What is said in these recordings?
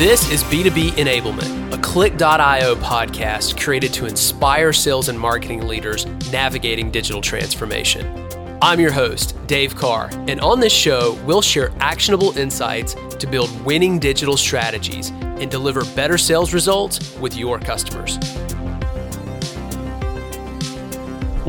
This is B2B Enablement, a Click.io podcast created to inspire sales and marketing leaders navigating digital transformation. I'm your host, Dave Carr, and on this show, we'll share actionable insights to build winning digital strategies and deliver better sales results with your customers.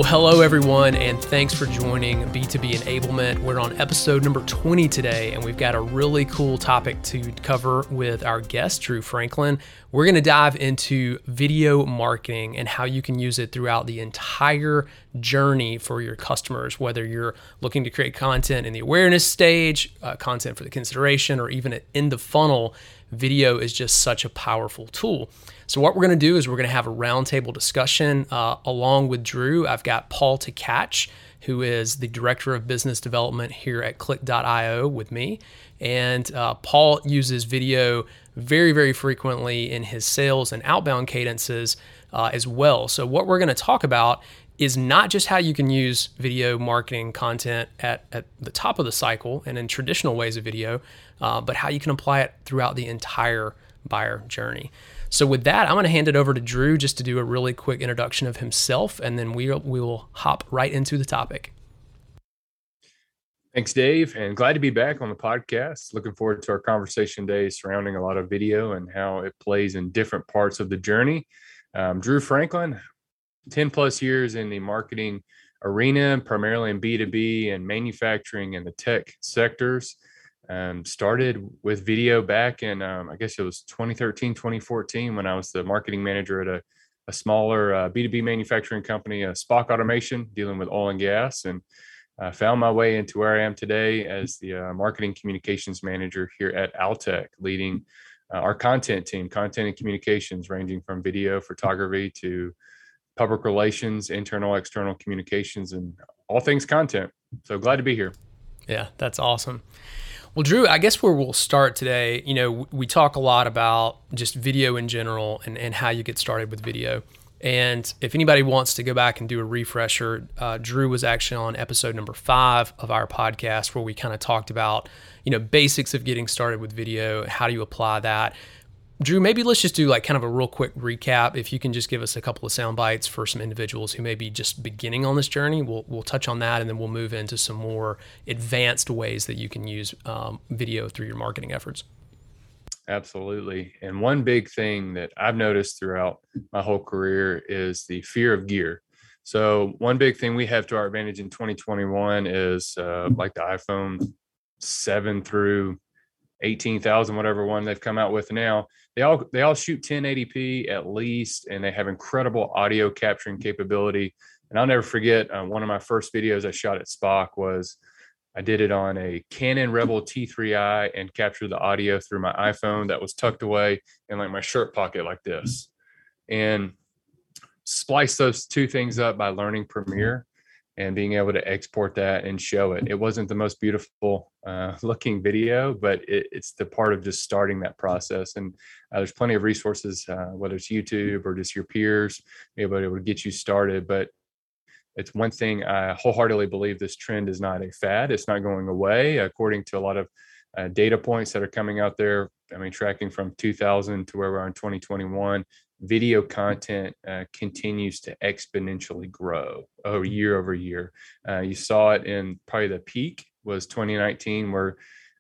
Well, hello, everyone, and thanks for joining B2B Enablement. We're on episode number 20 today, and we've got a really cool topic to cover with our guest, Drew Franklin. We're going to dive into video marketing and how you can use it throughout the entire journey for your customers, whether you're looking to create content in the awareness stage, uh, content for the consideration, or even in the funnel. Video is just such a powerful tool. So, what we're going to do is we're going to have a roundtable discussion uh, along with Drew. I've got Paul Tkach, who is the director of business development here at Click.io with me. And uh, Paul uses video very, very frequently in his sales and outbound cadences uh, as well. So, what we're going to talk about is not just how you can use video marketing content at, at the top of the cycle and in traditional ways of video, uh, but how you can apply it throughout the entire buyer journey. So with that, I'm going to hand it over to Drew just to do a really quick introduction of himself, and then we we will hop right into the topic. Thanks, Dave, and glad to be back on the podcast. Looking forward to our conversation today surrounding a lot of video and how it plays in different parts of the journey. Um, Drew Franklin, 10 plus years in the marketing arena, primarily in B2B and manufacturing and the tech sectors. Um, started with video back in, um, I guess it was 2013, 2014, when I was the marketing manager at a, a smaller uh, B2B manufacturing company, uh, SPOC Automation, dealing with oil and gas. And uh, found my way into where I am today as the uh, marketing communications manager here at Altec, leading uh, our content team, content and communications, ranging from video, photography to public relations, internal, external communications, and all things content. So glad to be here. Yeah, that's awesome. Well, Drew, I guess where we'll start today, you know, we talk a lot about just video in general and, and how you get started with video. And if anybody wants to go back and do a refresher, uh, Drew was actually on episode number five of our podcast where we kind of talked about, you know, basics of getting started with video. How do you apply that? Drew, maybe let's just do like kind of a real quick recap. If you can just give us a couple of sound bites for some individuals who may be just beginning on this journey, we'll, we'll touch on that and then we'll move into some more advanced ways that you can use um, video through your marketing efforts. Absolutely. And one big thing that I've noticed throughout my whole career is the fear of gear. So, one big thing we have to our advantage in 2021 is uh, like the iPhone 7 through 18,000, whatever one they've come out with now they all they all shoot 1080p at least, and they have incredible audio capturing capability. And I'll never forget uh, one of my first videos I shot at SPOC was I did it on a Canon Rebel T3i and captured the audio through my iPhone that was tucked away in like my shirt pocket like this, and splice those two things up by learning Premiere and being able to export that and show it. It wasn't the most beautiful uh, looking video, but it, it's the part of just starting that process. And uh, there's plenty of resources, uh, whether it's YouTube or just your peers, be able to get you started. But it's one thing I wholeheartedly believe this trend is not a fad. It's not going away, according to a lot of uh, data points that are coming out there. I mean, tracking from 2000 to where we are in 2021, video content uh, continues to exponentially grow oh, year over year. Uh, you saw it in probably the peak was 2019, where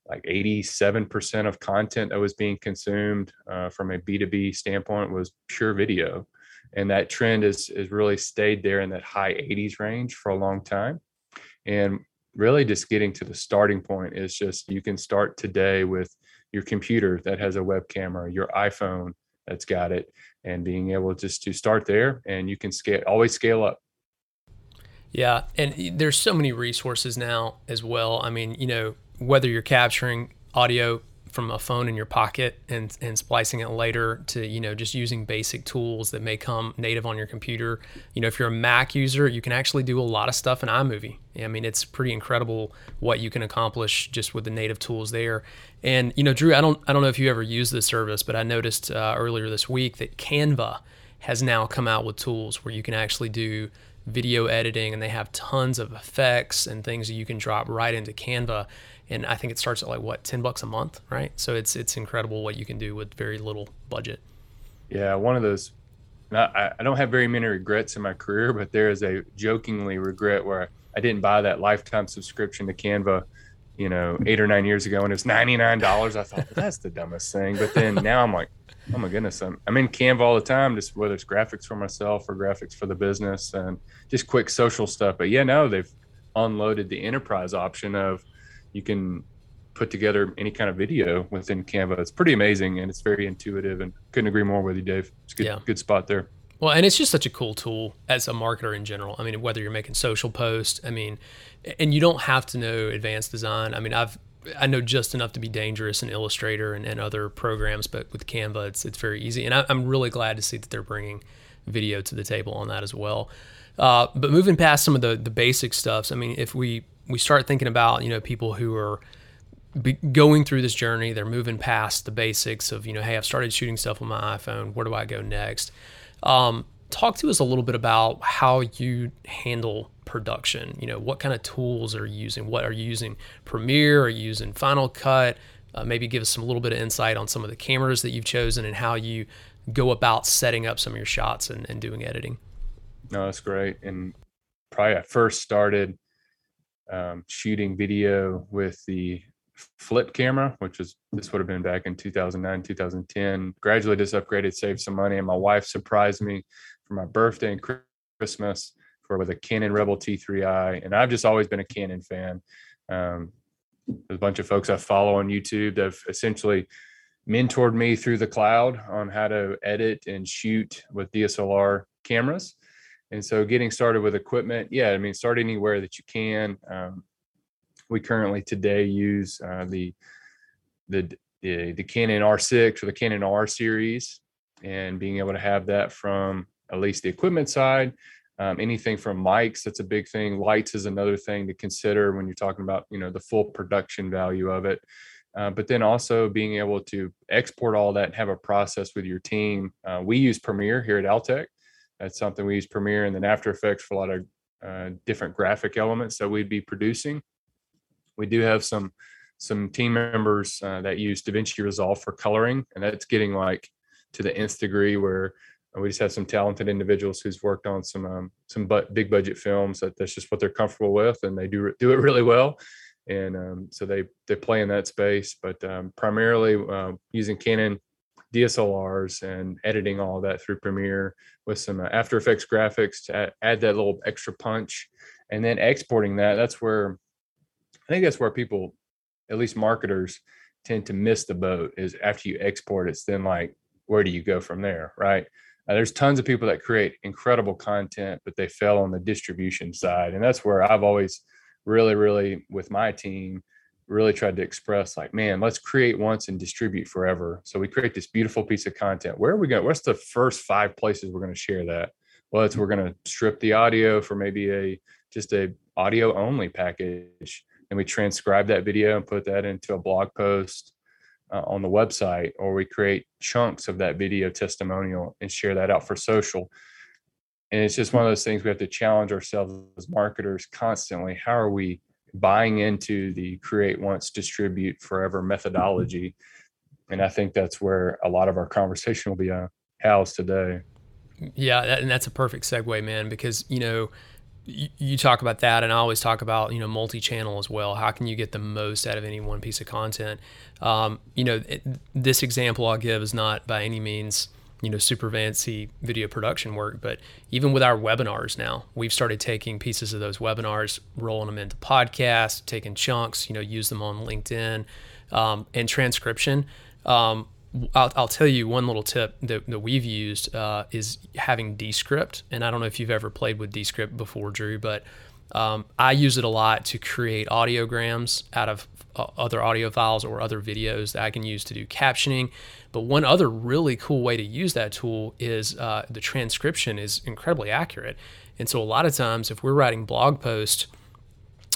like 87% of content that was being consumed uh, from a B2B standpoint was pure video. And that trend is, is really stayed there in that high 80s range for a long time. And really just getting to the starting point is just you can start today with your computer that has a web camera, your iPhone that's got it, and being able just to start there and you can scale always scale up. Yeah, and there's so many resources now as well. I mean, you know, whether you're capturing audio from a phone in your pocket and, and splicing it later to you know just using basic tools that may come native on your computer. You know if you're a mac user you can actually do a lot of stuff in imovie. I mean it's pretty incredible what you can accomplish just with the native tools there. And you know drew i don't i don't know if you ever use this service but i noticed uh, earlier this week that canva has now come out with tools where you can actually do video editing, and they have tons of effects and things that you can drop right into Canva. And I think it starts at like what ten bucks a month, right? So it's it's incredible what you can do with very little budget. Yeah, one of those. I, I don't have very many regrets in my career, but there is a jokingly regret where I didn't buy that lifetime subscription to Canva you know, eight or nine years ago and it was $99. I thought, that's the dumbest thing. But then now I'm like, oh my goodness, I'm, I'm in Canva all the time, just whether it's graphics for myself or graphics for the business and just quick social stuff. But yeah, no, they've unloaded the enterprise option of you can put together any kind of video within Canva. It's pretty amazing and it's very intuitive and couldn't agree more with you, Dave. It's good, yeah. good spot there. Well, and it's just such a cool tool as a marketer in general. I mean, whether you're making social posts, I mean, and you don't have to know advanced design. I mean, I've I know just enough to be dangerous in Illustrator and, and other programs, but with Canva, it's it's very easy. And I, am really glad to see that they're bringing video to the table on that as well. Uh, but moving past some of the the basic stuffs, I mean, if we we start thinking about you know people who are going through this journey, they're moving past the basics of you know, hey, I've started shooting stuff on my iPhone. Where do I go next? Um, talk to us a little bit about how you handle production. You know, what kind of tools are you using? What are you using? Premiere? Are you using Final Cut? Uh, maybe give us some little bit of insight on some of the cameras that you've chosen and how you go about setting up some of your shots and, and doing editing. No, that's great. And probably I first started um, shooting video with the flip camera, which was this would have been back in 2009, 2010. Gradually just upgraded, saved some money, and my wife surprised me for my birthday and Christmas for with a Canon Rebel T3i, and I've just always been a Canon fan. Um, there's a bunch of folks I follow on YouTube that have essentially mentored me through the cloud on how to edit and shoot with DSLR cameras. And so getting started with equipment, yeah, I mean, start anywhere that you can. Um, we currently today use uh, the, the the the Canon R6 or the Canon R series, and being able to have that from at least the equipment side. Um, anything from mics, that's a big thing. Lights is another thing to consider when you're talking about you know the full production value of it. Uh, but then also being able to export all that and have a process with your team. Uh, we use Premiere here at Altec. That's something we use Premiere and then After Effects for a lot of uh, different graphic elements that we'd be producing. We do have some some team members uh, that use DaVinci Resolve for coloring, and that's getting like to the nth degree where we just have some talented individuals who's worked on some um, some big budget films that that's just what they're comfortable with, and they do do it really well. And um, so they they play in that space, but um, primarily uh, using Canon DSLRs and editing all that through Premiere with some uh, After Effects graphics to add, add that little extra punch, and then exporting that. That's where I think that's where people, at least marketers, tend to miss the boat is after you export, it's then like, where do you go from there? Right. Uh, there's tons of people that create incredible content, but they fail on the distribution side. And that's where I've always really, really, with my team, really tried to express like, man, let's create once and distribute forever. So we create this beautiful piece of content. Where are we going? What's the first five places we're going to share that? Well, it's we're going to strip the audio for maybe a just a audio only package and we transcribe that video and put that into a blog post uh, on the website, or we create chunks of that video testimonial and share that out for social. And it's just one of those things we have to challenge ourselves as marketers constantly. How are we buying into the create once, distribute forever methodology? And I think that's where a lot of our conversation will be uh, housed today. Yeah, and that's a perfect segue, man, because, you know, you, talk about that, and I always talk about you know multi-channel as well. How can you get the most out of any one piece of content? Um, you know, it, this example I'll give is not by any means you know super fancy video production work, but even with our webinars now, we've started taking pieces of those webinars, rolling them into podcasts, taking chunks, you know, use them on LinkedIn, um, and transcription. Um, I'll, I'll, tell you one little tip that, that we've used uh, is having Descript. And I don't know if you've ever played with Descript before, Drew, but um, I use it a lot to create audiograms out of uh, other audio files or other videos that I can use to do captioning. But one other really cool way to use that tool is uh, the transcription is incredibly accurate. And so a lot of times, if we're writing blog posts,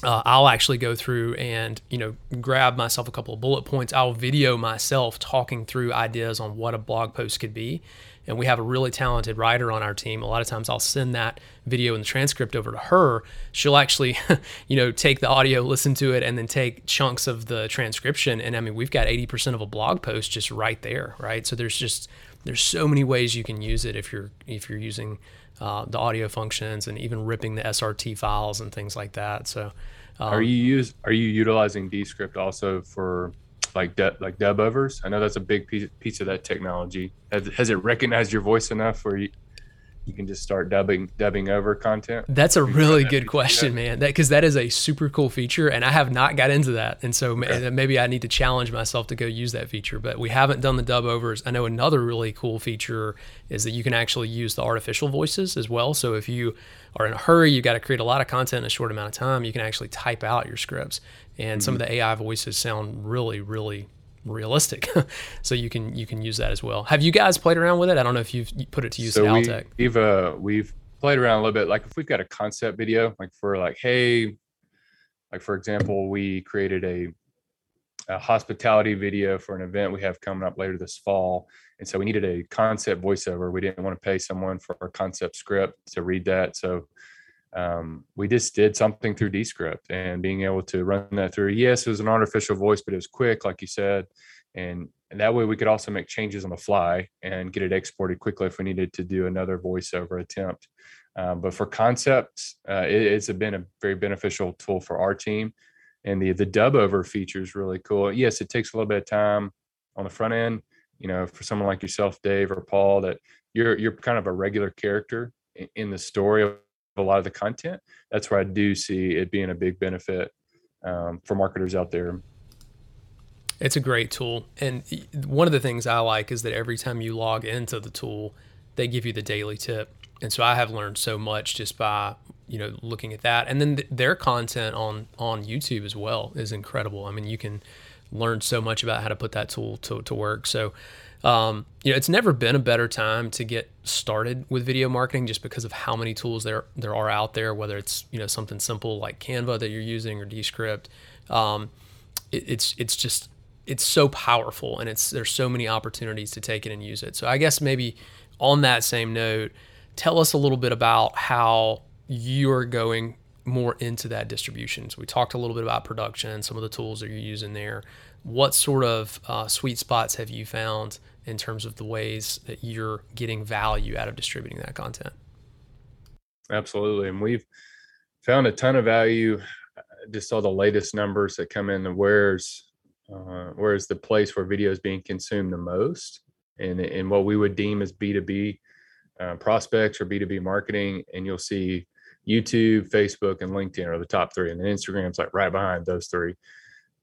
uh, I'll actually go through and you know grab myself a couple of bullet points. I'll video myself talking through ideas on what a blog post could be, and we have a really talented writer on our team. A lot of times I'll send that video and the transcript over to her. She'll actually, you know, take the audio, listen to it, and then take chunks of the transcription. And I mean, we've got 80% of a blog post just right there, right? So there's just there's so many ways you can use it if you're if you're using uh, the audio functions and even ripping the SRT files and things like that. So um, are you use are you utilizing Descript also for like de- like dub overs? I know that's a big piece piece of that technology. Has, has it recognized your voice enough where you you can just start dubbing dubbing over content. That's a really good question man. That because that is a super cool feature and i have not got into that and so okay. maybe i need to challenge myself to go use that feature but we haven't done the dub overs. I know another really cool feature is that you can actually use the artificial voices as well. So if you are in a hurry you've got to create a lot of content in a short amount of time you can actually type out your scripts. And mm-hmm. some of the ai voices sound really really realistic. so you can you can use that as well. Have you guys played around with it? I don't know if you've put it to use so at Altec. We, we've uh, we've played around a little bit. Like if we've got a concept video, like for like, hey, like for example, we created a, a hospitality video for an event we have coming up later this fall. And so we needed a concept voiceover. We didn't want to pay someone for a concept script to read that. So um, we just did something through Descript and being able to run that through. Yes, it was an artificial voice, but it was quick, like you said, and, and that way we could also make changes on the fly and get it exported quickly if we needed to do another voiceover attempt. Um, but for concepts, uh, it, it's been a very beneficial tool for our team. And the the dub over feature is really cool. Yes, it takes a little bit of time on the front end. You know, for someone like yourself, Dave or Paul, that you're you're kind of a regular character in the story a lot of the content, that's where I do see it being a big benefit um, for marketers out there. It's a great tool. And one of the things I like is that every time you log into the tool, they give you the daily tip. And so I have learned so much just by, you know, looking at that. And then th- their content on on YouTube as well is incredible. I mean, you can learn so much about how to put that tool to, to work. So um, you know, it's never been a better time to get started with video marketing just because of how many tools there there are out there. Whether it's you know something simple like Canva that you're using or Descript, um, it, it's it's just it's so powerful and it's there's so many opportunities to take it and use it. So I guess maybe on that same note, tell us a little bit about how you're going more into that distribution. So we talked a little bit about production, some of the tools that you're using there. What sort of uh, sweet spots have you found in terms of the ways that you're getting value out of distributing that content. Absolutely. And we've found a ton of value. I just saw the latest numbers that come in the where's uh, where's the place where video is being consumed the most and in what we would deem as B2B uh, prospects or B2B marketing. And you'll see YouTube, Facebook, and LinkedIn are the top three. And then Instagram's like right behind those three.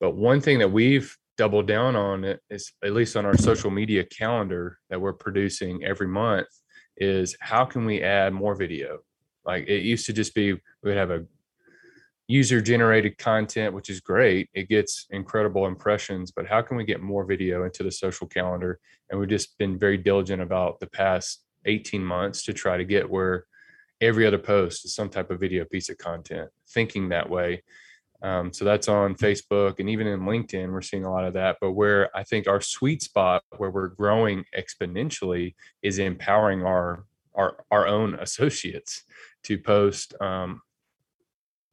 But one thing that we've doubled down on is at least on our social media calendar that we're producing every month is how can we add more video? Like it used to just be we would have a user generated content which is great it gets incredible impressions but how can we get more video into the social calendar? And we've just been very diligent about the past 18 months to try to get where every other post is some type of video piece of content thinking that way um, so that's on Facebook and even in LinkedIn, we're seeing a lot of that. But where I think our sweet spot, where we're growing exponentially, is empowering our our our own associates to post um,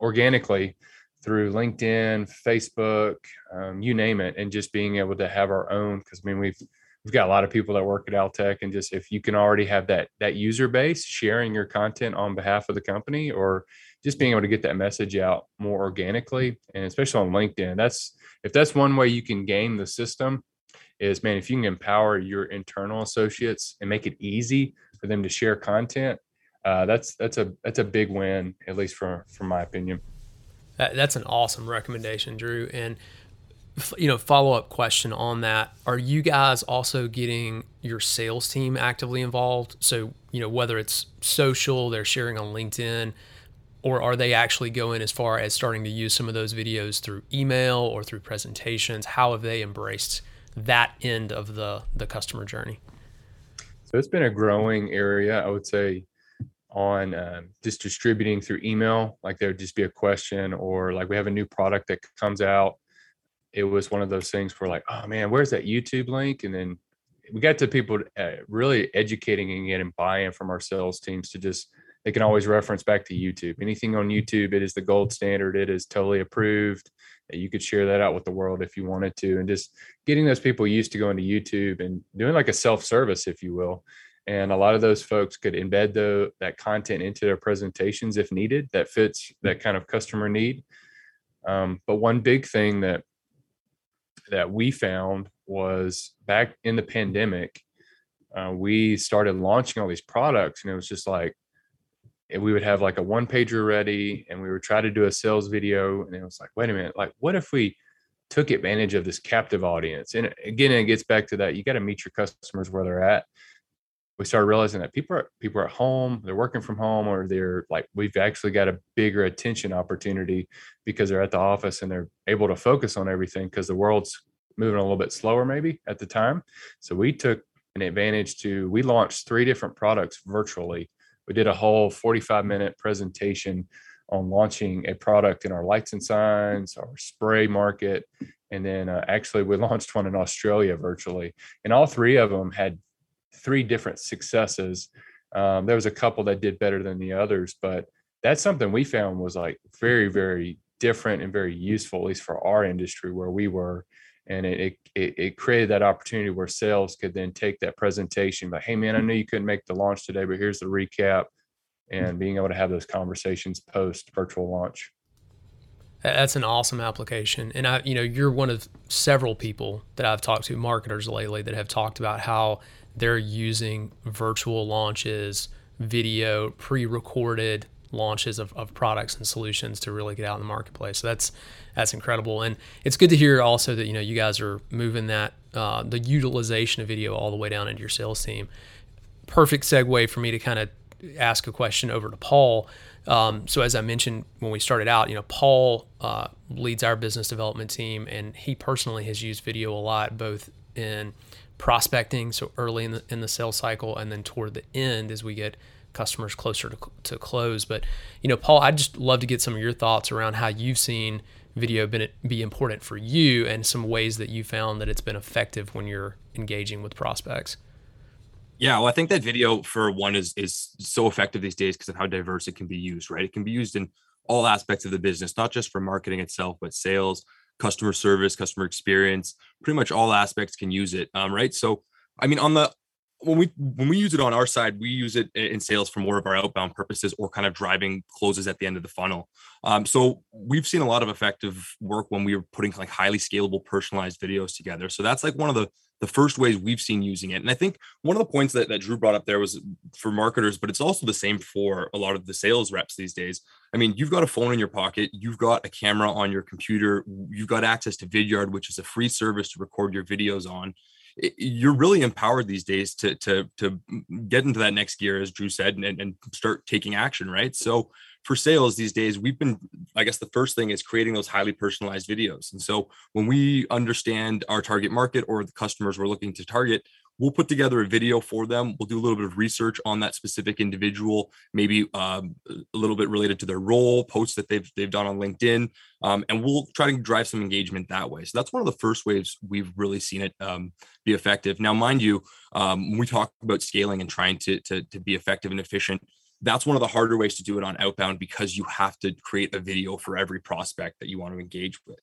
organically through LinkedIn, Facebook, um, you name it, and just being able to have our own. Because I mean, we've we've got a lot of people that work at Altec, and just if you can already have that that user base sharing your content on behalf of the company, or just being able to get that message out more organically and especially on linkedin that's if that's one way you can game the system is man if you can empower your internal associates and make it easy for them to share content uh, that's that's a that's a big win at least from from my opinion. That's an awesome recommendation drew and you know follow up question on that. Are you guys also getting your sales team actively involved? So you know whether it's social they're sharing on linkedin or are they actually going as far as starting to use some of those videos through email or through presentations how have they embraced that end of the the customer journey so it's been a growing area i would say on um, just distributing through email. Like there would just be a question, or like we have a new product that comes out. It was one of those things where like, oh man, where's that YouTube link? And then we got to people uh, really educating and getting buy-in from our sales teams to just they can always reference back to YouTube. Anything on YouTube, it is the gold standard. It is totally approved. You could share that out with the world if you wanted to, and just getting those people used to going to YouTube and doing like a self-service, if you will. And a lot of those folks could embed the, that content into their presentations if needed. That fits that kind of customer need. Um, but one big thing that that we found was back in the pandemic, uh, we started launching all these products, and it was just like we would have like a one pager ready and we would try to do a sales video and it was like wait a minute like what if we took advantage of this captive audience? And again it gets back to that you got to meet your customers where they're at. We started realizing that people are people are at home they're working from home or they're like we've actually got a bigger attention opportunity because they're at the office and they're able to focus on everything because the world's moving a little bit slower maybe at the time. So we took an advantage to we launched three different products virtually we did a whole 45 minute presentation on launching a product in our lights and signs, our spray market. And then uh, actually, we launched one in Australia virtually. And all three of them had three different successes. Um, there was a couple that did better than the others, but that's something we found was like very, very different and very useful, at least for our industry where we were and it, it it created that opportunity where sales could then take that presentation but hey man i know you couldn't make the launch today but here's the recap and being able to have those conversations post virtual launch. That's an awesome application and i you know you're one of several people that i've talked to marketers lately that have talked about how they're using virtual launches video pre-recorded launches of, of products and solutions to really get out in the marketplace. So that's that's incredible, and it's good to hear also that you know you guys are moving that uh, the utilization of video all the way down into your sales team. Perfect segue for me to kind of ask a question over to Paul. Um, so as I mentioned when we started out, you know Paul uh, leads our business development team, and he personally has used video a lot, both in prospecting, so early in the in the sales cycle, and then toward the end as we get customers closer to, to close. But, you know, Paul, I'd just love to get some of your thoughts around how you've seen video be important for you and some ways that you found that it's been effective when you're engaging with prospects. Yeah, well, I think that video for one is is so effective these days because of how diverse it can be used, right? It can be used in all aspects of the business, not just for marketing itself, but sales, customer service, customer experience, pretty much all aspects can use it. Um, right. So I mean, on the when we when we use it on our side, we use it in sales for more of our outbound purposes or kind of driving closes at the end of the funnel. Um, so we've seen a lot of effective work when we were putting like highly scalable, personalized videos together. So that's like one of the the first ways we've seen using it. And I think one of the points that, that Drew brought up there was for marketers, but it's also the same for a lot of the sales reps these days. I mean, you've got a phone in your pocket, you've got a camera on your computer, you've got access to Vidyard, which is a free service to record your videos on you're really empowered these days to to to get into that next gear as drew said and, and start taking action right? So for sales these days we've been i guess the first thing is creating those highly personalized videos. And so when we understand our target market or the customers we're looking to target we'll put together a video for them. We'll do a little bit of research on that specific individual, maybe um, a little bit related to their role, posts that they've they've done on LinkedIn, um, and we'll try to drive some engagement that way. So that's one of the first ways we've really seen it um, be effective. Now, mind you, um, when we talk about scaling and trying to, to to be effective and efficient. That's one of the harder ways to do it on outbound because you have to create a video for every prospect that you want to engage with.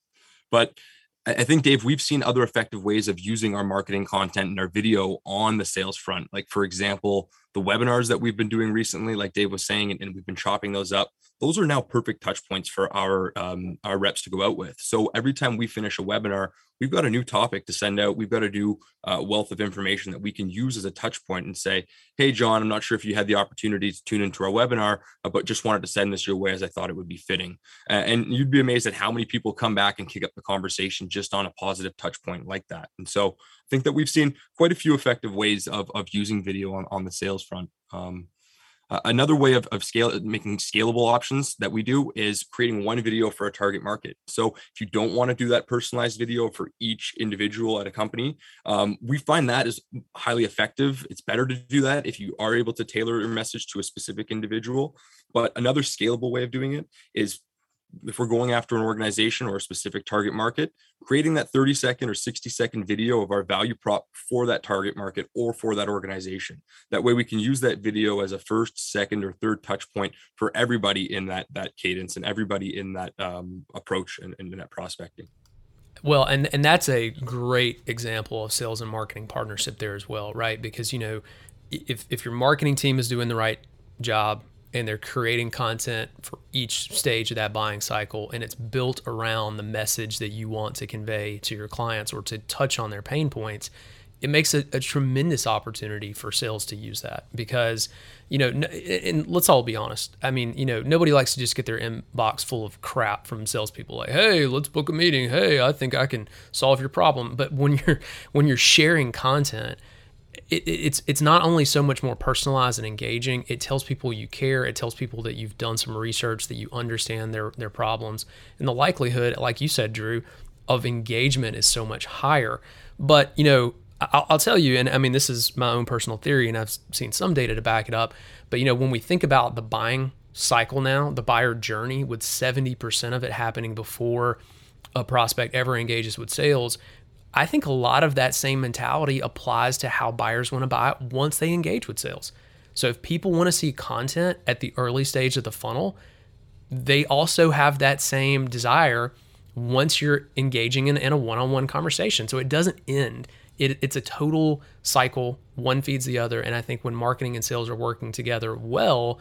But I think, Dave, we've seen other effective ways of using our marketing content and our video on the sales front. Like, for example, the webinars that we've been doing recently, like Dave was saying, and, we've been chopping those up. Those are now perfect touch points for our um, our reps to go out with. So every time we finish a webinar, we've got a new topic to send out. We've got a new uh, wealth of information that we can use as a touch point and say, "Hey, John, I'm not sure if you had the opportunity to tune into our webinar, uh, but just wanted to send this your way as I thought it would be fitting." And you'd be amazed at how many people come back and kick up the conversation just on a positive touch point like that. And so I think that we've seen quite a few effective ways of of using video on on the sales front. Um, Uh, another way of, of scale making scalable options that we do is creating one video for a target market. So if you don't want to do that personalized video for each individual at a company, um, we find that is highly effective. It's better to do that if you are able to tailor your message to a specific individual. But another scalable way of doing it is if we're going after an organization or a specific target market, creating that 30 second or 60 second video of our value prop for that target market or for that organization. That way we can use that video as a first, second, or third touch point for everybody in that that cadence and everybody in that um, approach and, and in that prospecting. Well, and and that's a great example of sales and marketing partnership there as well, right? Because you know, if if your marketing team is doing the right job and they're creating content for each stage of that buying cycle and it's built around the message that you want to convey to your clients or to touch on their pain points it makes a, a tremendous opportunity for sales to use that because you know and let's all be honest. I mean you know nobody likes to just get their inbox full of crap from salespeople like hey let's book a meeting. Hey i think i can solve your problem. But when you're when you're sharing content it, it's it's not only so much more personalized and engaging. It tells people you care. It tells people that you've done some research, that you understand their their problems, and the likelihood, like you said, Drew, of engagement is so much higher. But you know, I'll, I'll tell you, and I mean this is my own personal theory, and I've seen some data to back it up. But you know, when we think about the buying cycle now, the buyer journey, with seventy percent of it happening before a prospect ever engages with sales, I think a lot of that same mentality applies to how buyers want to buy once they engage with sales. So if people want to see content at the early stage of the funnel, they also have that same desire once you're engaging in, in a one-on-one conversation. So it doesn't end. It, it's a total cycle. One feeds the other. And I think when marketing and sales are working together well,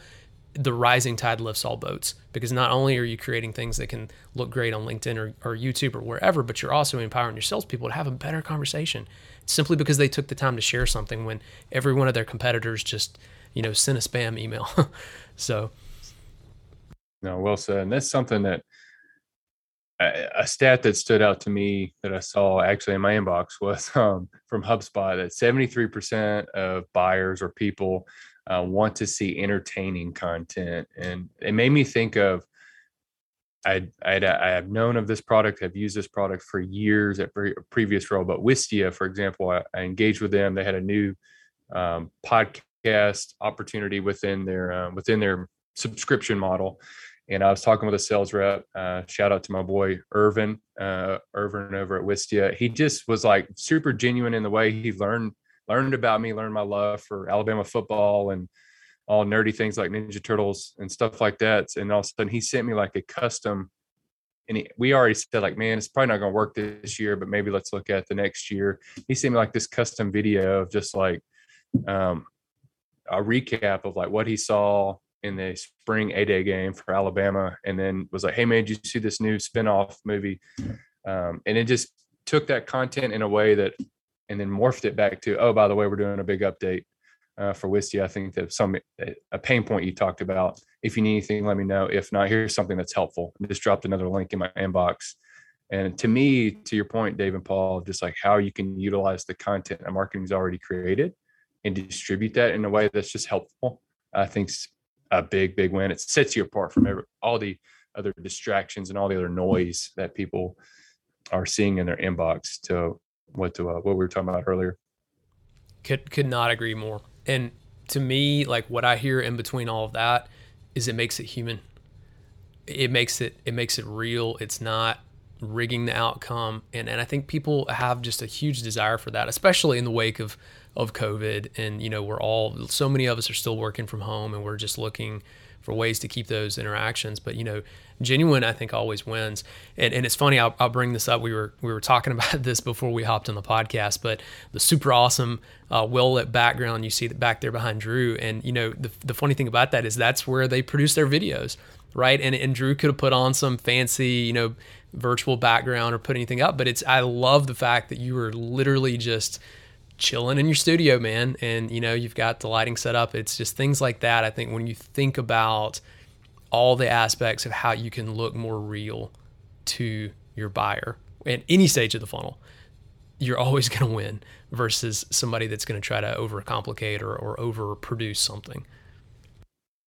the rising tide lifts all boats because not only are you creating things that can look great on LinkedIn or, or YouTube or wherever, but you're also empowering your salespeople to have a better conversation simply because they took the time to share something when every one of their competitors just, you know, sent a spam email. so, no, well said. And that's something that a stat that stood out to me that I saw actually in my inbox was um, from HubSpot that 73% of buyers or people uh, want to see entertaining content. And it made me think of I'd, I'd, I have known of this product, I've used this product for years at pre- previous role, but Wistia, for example, I, I, engaged with them. They had a new um, podcast opportunity within their uh, within their subscription model, and I was talking with a sales rep. Uh, shout out to my boy Irvin, uh, Irvin over at Wistia. He just was like super genuine in the way he learned learned about me, learned my love for Alabama football and all nerdy things like Ninja Turtles and stuff like that. And all of a sudden, he sent me like a custom. And he, we already said like, man, it's probably not going to work this year, but maybe let's look at the next year. He sent me like this custom video of just like um, a recap of like what he saw in the spring A day game for Alabama, and then was like, "Hey man, did you see this new spinoff movie?" Um, and it just took that content in a way that, and then morphed it back to, "Oh, by the way, we're doing a big update uh, for Wistia. I think that some a pain point you talked about. If you need anything, let me know. If not, here's something that's helpful. I just dropped another link in my inbox." And to me, to your point, Dave and Paul, just like how you can utilize the content that marketing's already created and distribute that in a way that's just helpful, I think's a big, big win. It sets you apart from every, all the other distractions and all the other noise that people are seeing in their inbox to what to uh, what we were talking about earlier. Could could not agree more. And to me, like what I hear in between all of that is it makes it human. It makes it it makes it real. It's not rigging the outcome and and I think people have just a huge desire for that especially in the wake of of COVID and you know we're all so many of us are still working from home and we're just looking for ways to keep those interactions but you know genuine I think always wins. And, and it's funny I'll, I'll bring this up. We were we were talking about this before we hopped on the podcast but the super awesome uh, well lit background you see back there behind Drew. And you know the, the funny thing about that is that's where they produce their videos right? And, and Drew could have put on some fancy you know virtual background or put anything up. But it's I love the fact that you were literally just chilling in your studio, man, and you know you've got the lighting set up. It's just things like that. I think when you think about all the aspects of how you can look more real to your buyer at any stage of the funnel, you're always going to win versus somebody that's going to try to overcomplicate or, or overproduce something.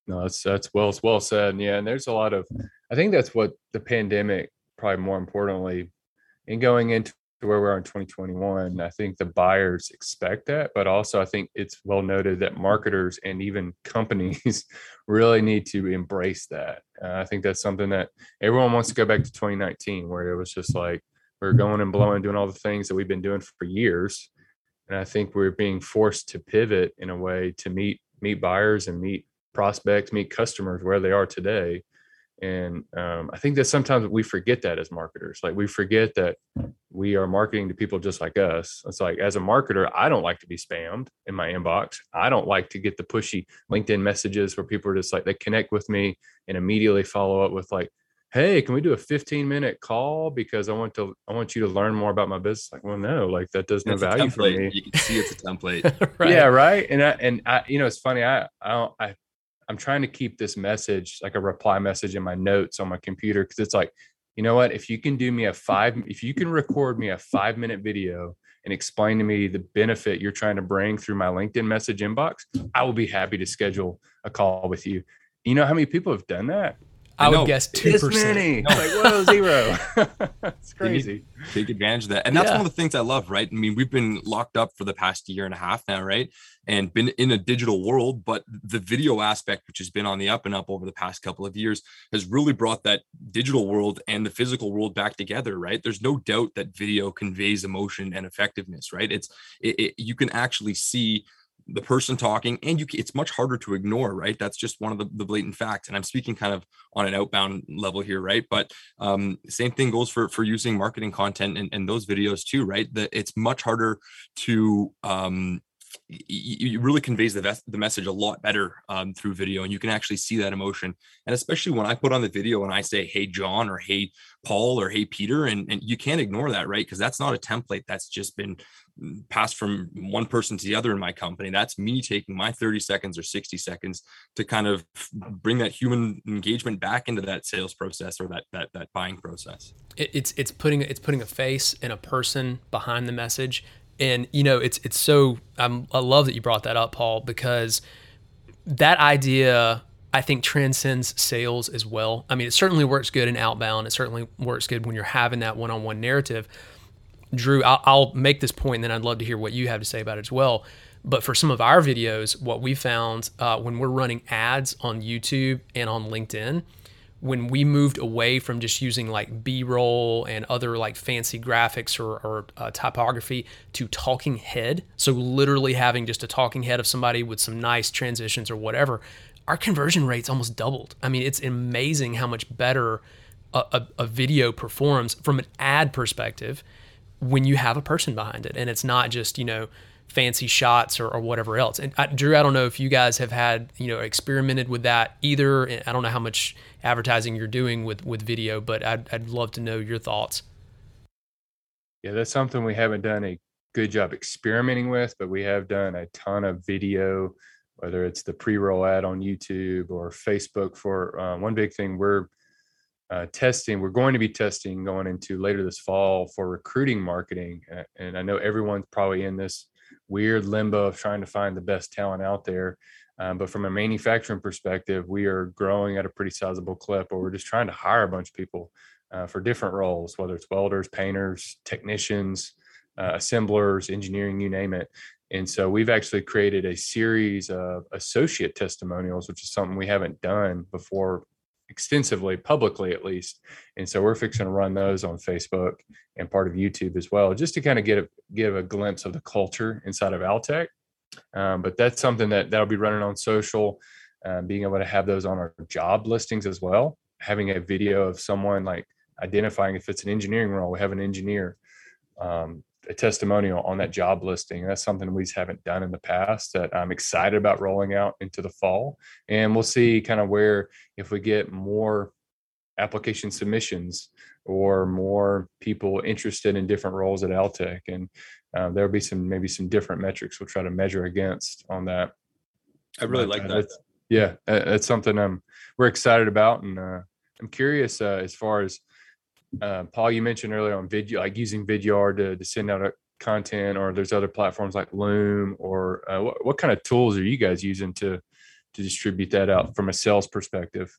No, that's that's well well said. Yeah, and there's a lot of I think that's what the pandemic probably more importantly in going into where we are in 2021, I think the buyers expect that, but also I think it's well noted that marketers and even companies really need to embrace that. Uh, I think that's something that everyone wants to go back to 2019, where it was just like we're going and blowing, doing all the things that we've been doing for years, and I think we're being forced to pivot in a way to meet meet buyers and meet prospects, meet customers where they are today and um, i think that sometimes we forget that as marketers like we forget that we are marketing to people just like us. It's like as a marketer i don't like to be spammed in my inbox. I don't like to get the pushy linkedin messages where people are just like they connect with me and immediately follow up with like hey can we do a 15 minute call because i want to i want you to learn more about my business? Like well no like that does no value for me. You can see it's a template. Right. yeah right? And i and i you know it's funny i i don't i I'm trying to keep this message like a reply message in my notes on my computer because it's like, you know what? If you can do me a five, if you can record me a five minute video and explain to me the benefit you're trying to bring through my LinkedIn message inbox, I will be happy to schedule a call with you. You know how many people have done that? I, I would guess two percent. No. Like whoa, zero. it's crazy. Take advantage of that, and that's yeah. one of the things I love. Right? I mean, we've been locked up for the past year and a half now, right? And been in a digital world, but the video aspect, which has been on the up and up over the past couple of years, has really brought that digital world and the physical world back together. Right? There's no doubt that video conveys emotion and effectiveness. Right? It's it, it, you can actually see the person talking and you it's much harder to ignore right? That's just one of the, the blatant facts and i'm speaking kind of on an outbound level here right? But um, same thing goes for for using marketing content and, and those videos too right? That it's much harder to um, it really conveys the, the message a lot better um, through video and you can actually see that emotion. And especially when i put on the video and i say hey john or hey paul or hey peter and, and you can't ignore that right? Because that's not a template that's just been mm, passed from one person to the other in my company. That's me taking my 30 seconds or 60 seconds to kind of bring that human engagement back into that sales process or that that, that buying process. It's it's putting it's putting a face and a person behind the message and you know, it's it's so I'm, I love that you brought that up, Paul, because that idea I think transcends sales as well. I mean, it certainly works good in outbound. It certainly works good when you're having that one-on-one narrative. Drew, I'll, I'll make this point, and then I'd love to hear what you have to say about it as well. But for some of our videos, what we found uh, when we're running ads on YouTube and on LinkedIn, when we moved away from just using like b-roll and other like fancy graphics or, or uh, typography to talking head so literally having just a talking head of somebody with some nice transitions or whatever our conversion rates almost doubled. I mean it's amazing how much better a, a, a video performs from an ad perspective when you have a person behind it. And it's not just you know fancy shots or, or whatever else. And I, Drew, I don't know if you guys have had, you know, experimented with that either. I don't know how much advertising you're doing with, with video, but I'd, I'd love to know your thoughts. Yeah, that's something we haven't done a good job experimenting with, but we have done a ton of video, whether it's the pre-roll ad on YouTube or Facebook for uh, one big thing we're uh, testing. We're going to be testing going into later this fall for recruiting marketing. And I know everyone's probably in this weird limbo of trying to find the best talent out there. Um, but from a manufacturing perspective, we are growing at a pretty sizable clip, or we're just trying to hire a bunch of people uh, for different roles, whether it's welders, painters, technicians, uh, assemblers, engineering, you name it. And so we've actually created a series of associate testimonials, which is something we haven't done before extensively publicly at least and so we're fixing to run those on facebook and part of youtube as well just to kind of get a give a glimpse of the culture inside of altec. Um, but that's something that that'll be running on social um, being able to have those on our job listings as well. Having a video of someone like identifying if it's an engineering role we have an engineer um, a testimonial on that job listing. That's something we haven't done in the past that I'm excited about rolling out into the fall. And we'll see kind of where if we get more application submissions or more people interested in different roles at Altec. And uh, there'll be some maybe some different metrics we'll try to measure against on that. I really but, like uh, that. Yeah, that's something I'm we're excited about, and uh, I'm curious uh, as far as uh, Paul, you mentioned earlier on video, like using Vidyard to, to send out content, or there's other platforms like Loom, or uh, what, what kind of tools are you guys using to to distribute that out from a sales perspective?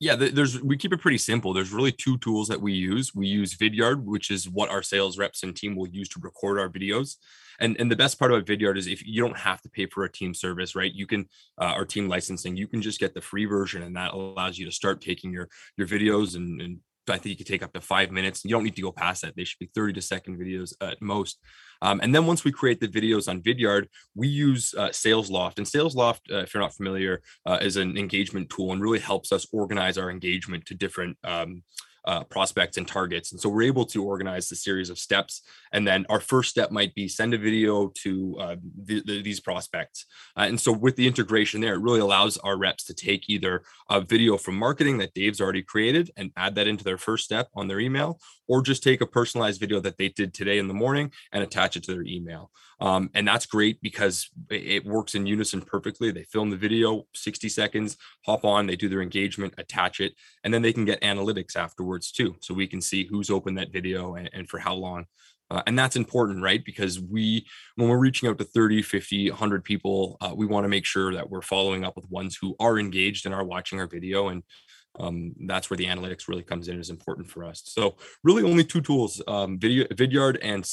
Yeah, there's we keep it pretty simple. There's really two tools that we use. We use Vidyard, which is what our sales reps and team will use to record our videos. And and the best part about Vidyard is if you don't have to pay for a team service, right? You can uh, our team licensing, you can just get the free version, and that allows you to start taking your your videos and, and I think you could take up to five minutes. You don't need to go past that. They should be 30 to second videos at most. Um, and then once we create the videos on Vidyard, we use uh, SalesLoft. And SalesLoft, uh, if you're not familiar, uh, is an engagement tool and really helps us organize our engagement to different um, uh, prospects and targets. And so we're able to organize the series of steps. And then our first step might be send a video to uh, the, the, these prospects. Uh, and so with the integration there, it really allows our reps to take either a video from marketing that Dave's already created and add that into their first step on their email, or just take a personalized video that they did today in the morning and attach it to their email. Um, and that's great because it works in unison perfectly. They film the video, 60 seconds, hop on, they do their engagement, attach it, and then they can get analytics afterwards too. So we can see who's opened that video and, and for how long. Uh, and that's important, right? Because we, when we're reaching out to 30, 50, 100 people, uh, we want to make sure that we're following up with ones who are engaged and are watching our video. And um, that's where the analytics really comes in is important for us. So really only two tools, um, video, Vidyard and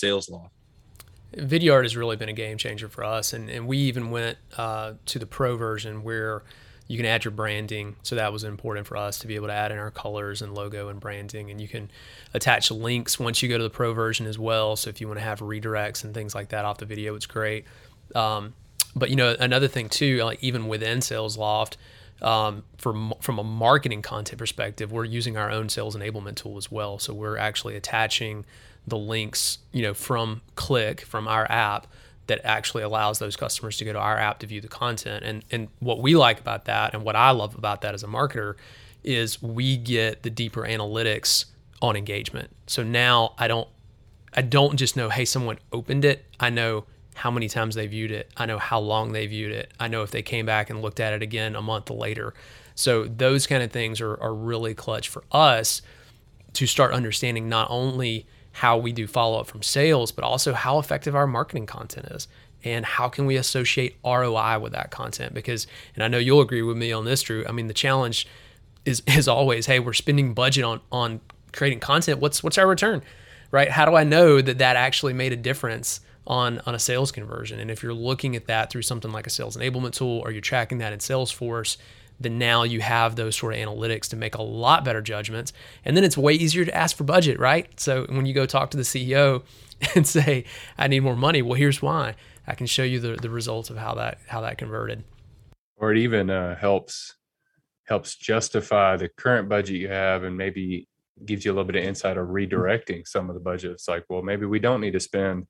SalesLoft. Vidyard has really been a game changer for us. And, and we even went uh, to the pro version where you can add your branding. So that was important for us to be able to add in our colors and logo and branding. And you can attach links once you go to the pro version as well. So if you want to have redirects and things like that off the video, it's great. Um, but you know, another thing too, like even within SalesLoft, um, from from a marketing content perspective, we're using our own sales enablement tool as well. So we're actually attaching the links, you know, from Click from our app that actually allows those customers to go to our app to view the content. And and what we like about that, and what I love about that as a marketer, is we get the deeper analytics on engagement. So now I don't I don't just know, hey, someone opened it. I know how many times they viewed it. I know how long they viewed it. I know if they came back and looked at it again a month later. So those kind of things are, are really clutch for us to start understanding not only how we do follow up from sales, but also how effective our marketing content is and how can we associate ROI with that content? Because, and I know you'll agree with me on this, Drew. I mean, the challenge is is always, hey, we're spending budget on on creating content. What's what's our return, right? How do I know that that actually made a difference on on a sales conversion? And if you're looking at that through something like a sales enablement tool, or you're tracking that in Salesforce, then now you have those sort of analytics to make a lot better judgments. And then it's way easier to ask for budget, right? So when you go talk to the CEO and say, I need more money, well, here's why. I can show you the, the results of how that how that converted. Or it even uh, helps helps justify the current budget you have and maybe gives you a little bit of insight of redirecting some of the budget. It's like, well, maybe we don't need to spend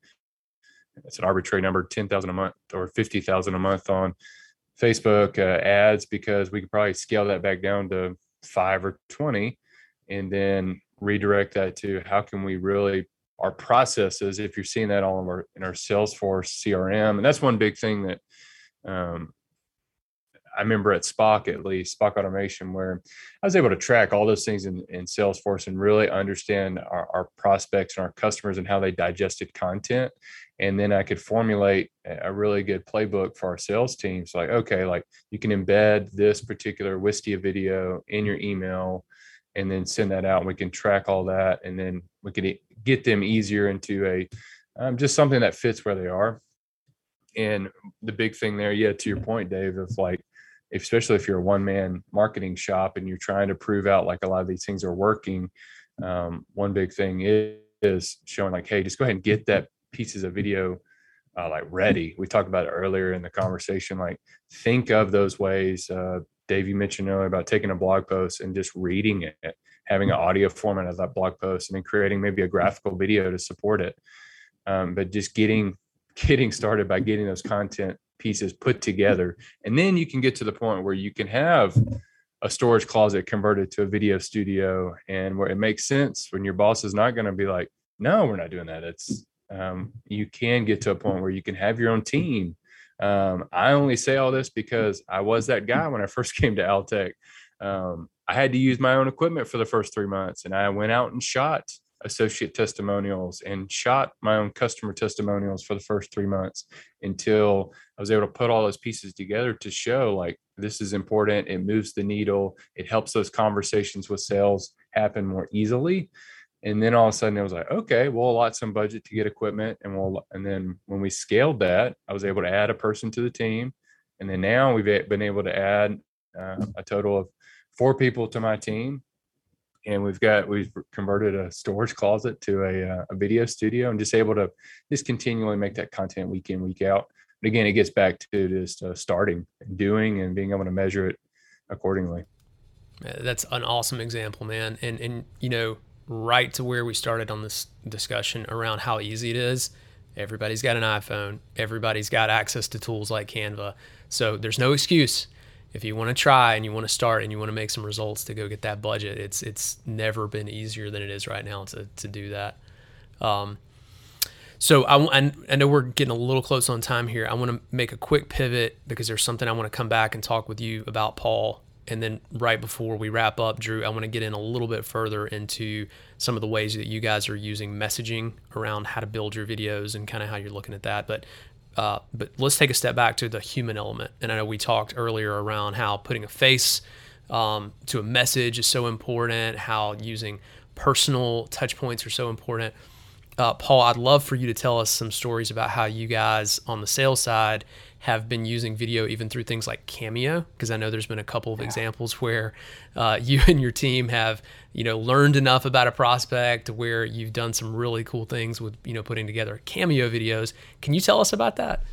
it's an arbitrary number, 10,000 a month or 50,000 a month on Facebook uh, ads because we could probably scale that back down to five or 20 and then redirect that to how can we really our processes if you're seeing that all in our in our salesforce crm and that's one big thing that um, i remember at SPOC at least SPOC Automation where i was able to track all those things in, in salesforce and really understand our, our prospects and our customers and how they digested content and then I could formulate a really good playbook for our sales team. So like, okay, like you can embed this particular Wistia video in your email and then send that out and we can track all that and then we can get them easier into a um, just something that fits where they are. And the big thing there, yeah, to your point, Dave, of like, especially if you're a one man marketing shop and you're trying to prove out like a lot of these things are working, um, one big thing is, is showing like, hey, just go ahead and get that pieces of video uh, like ready. We talked about it earlier in the conversation. Like think of those ways. Uh, Dave, you mentioned earlier about taking a blog post and just reading it, having an audio format of that blog post, and then creating maybe a graphical video to support it. Um, but just getting getting started by getting those content pieces put together, and then you can get to the point where you can have a storage closet converted to a video studio, and where it makes sense when your boss is not going to be like, "No, we're not doing that." It's um, you can get to a point where you can have your own team. Um, I only say all this because I was that guy when I first came to Altec. Um, I had to use my own equipment for the first three months, and I went out and shot associate testimonials and shot my own customer testimonials for the first three months until I was able to put all those pieces together to show like this is important. It moves the needle. It helps those conversations with sales happen more easily. And then all of a sudden it was like, okay, we'll allot some budget to get equipment. And we'll, and then when we scaled that, I was able to add a person to the team. And then now we've been able to add uh, a total of four people to my team. And we've got, we've converted a storage closet to a, uh, a video studio and just able to just continually make that content week in, week out. But again, it gets back to just uh, starting and doing and being able to measure it accordingly. That's an awesome example, man. And, and, you know, right to where we started on this discussion around how easy it is. Everybody's got an iPhone. Everybody's got access to tools like Canva. So there's no excuse if you want to try and you want to start and you want to make some results to go get that budget. It's it's never been easier than it is right now to to do that. Um, so I, I know we're getting a little close on time here. I want to make a quick pivot because there's something I want to come back and talk with you about, Paul, and then right before we wrap up, Drew, I want to get in a little bit further into some of the ways that you guys are using messaging around how to build your videos and kind of how you're looking at that. But uh, but let's take a step back to the human element. And I know we talked earlier around how putting a face um, to a message is so important, how using personal touch points are so important. Uh, Paul, I'd love for you to tell us some stories about how you guys on the sales side have been using video even through things like Cameo, because I know there's been a couple of yeah. examples where uh, you and your team have, you know, learned enough about a prospect where you've done some really cool things with, you know, putting together Cameo videos. Can you tell us about that?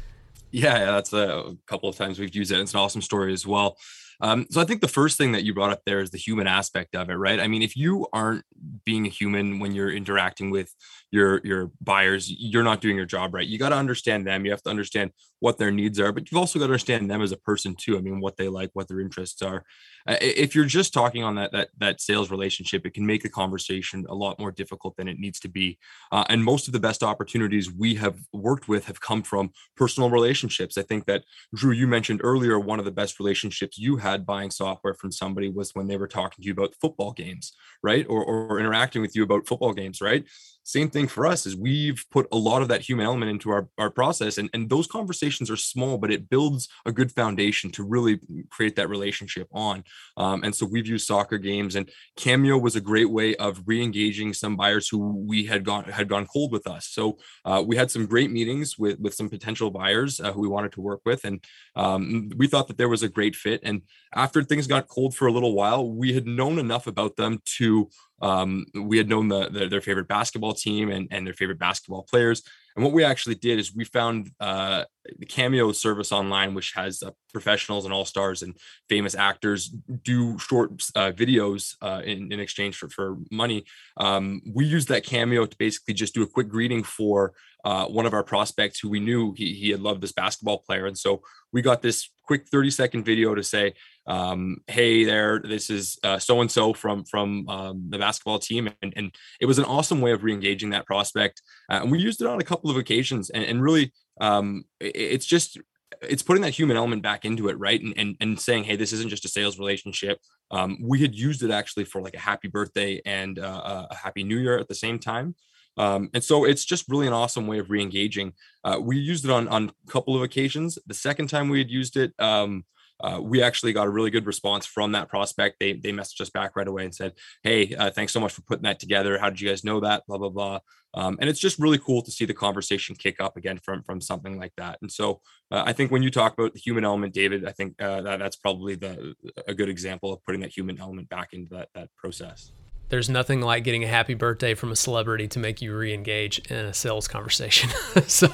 Yeah, that's a couple of times we've used it. It's an awesome story as well. Um, so I think the first thing that you brought up there is the human aspect of it, right? I mean, if you aren't being a human when you're interacting with your your buyers, you're not doing your job right. You got to understand them. You have to understand what their needs are, but you've also got to understand them as a person too. I mean, what they like, what their interests are. If you're just talking on that that that sales relationship, it can make the conversation a lot more difficult than it needs to be. Uh, and most of the best opportunities we have worked with have come from personal relationships. I think that Drew, you mentioned earlier, one of the best relationships you had buying software from somebody was when they were talking to you about football games, right, or or interacting with you about football games, right same thing for us is we've put a lot of that human element into our, our process and, and those conversations are small but it builds a good foundation to really create that relationship on. Um, and so we've used soccer games and cameo was a great way of re-engaging some buyers who we had gone had gone cold with us. So uh, we had some great meetings with with some potential buyers uh, who we wanted to work with and um, we thought that there was a great fit. And after things got cold for a little while we had known enough about them to um, we had known the, the, their favorite basketball team and, and their favorite basketball players. And what we actually did is we found uh, the Cameo service online, which has uh, professionals and all stars and famous actors do short uh, videos uh, in, in exchange for, for money. Um, we used that Cameo to basically just do a quick greeting for uh, one of our prospects who we knew he, he had loved this basketball player. And so we got this quick 30 second video to say, um, hey there, this is so and so from from um, the basketball team, and, and it was an awesome way of re-engaging that prospect. Uh, and we used it on a couple of occasions, and, and really, um, it, it's just it's putting that human element back into it, right? And and, and saying, hey, this isn't just a sales relationship. Um, we had used it actually for like a happy birthday and uh, a happy new year at the same time. Um, and so it's just really an awesome way of re-engaging. Uh, we used it on on a couple of occasions. The second time we had used it, um, uh, we actually got a really good response from that prospect. They they messaged us back right away and said, "Hey, uh, thanks so much for putting that together. How did you guys know that? Blah blah blah." Um, and it's just really cool to see the conversation kick up again from from something like that. And so uh, I think when you talk about the human element, David, I think uh, that that's probably the a good example of putting that human element back into that that process there's nothing like getting a happy birthday from a celebrity to make you re-engage in a sales conversation. so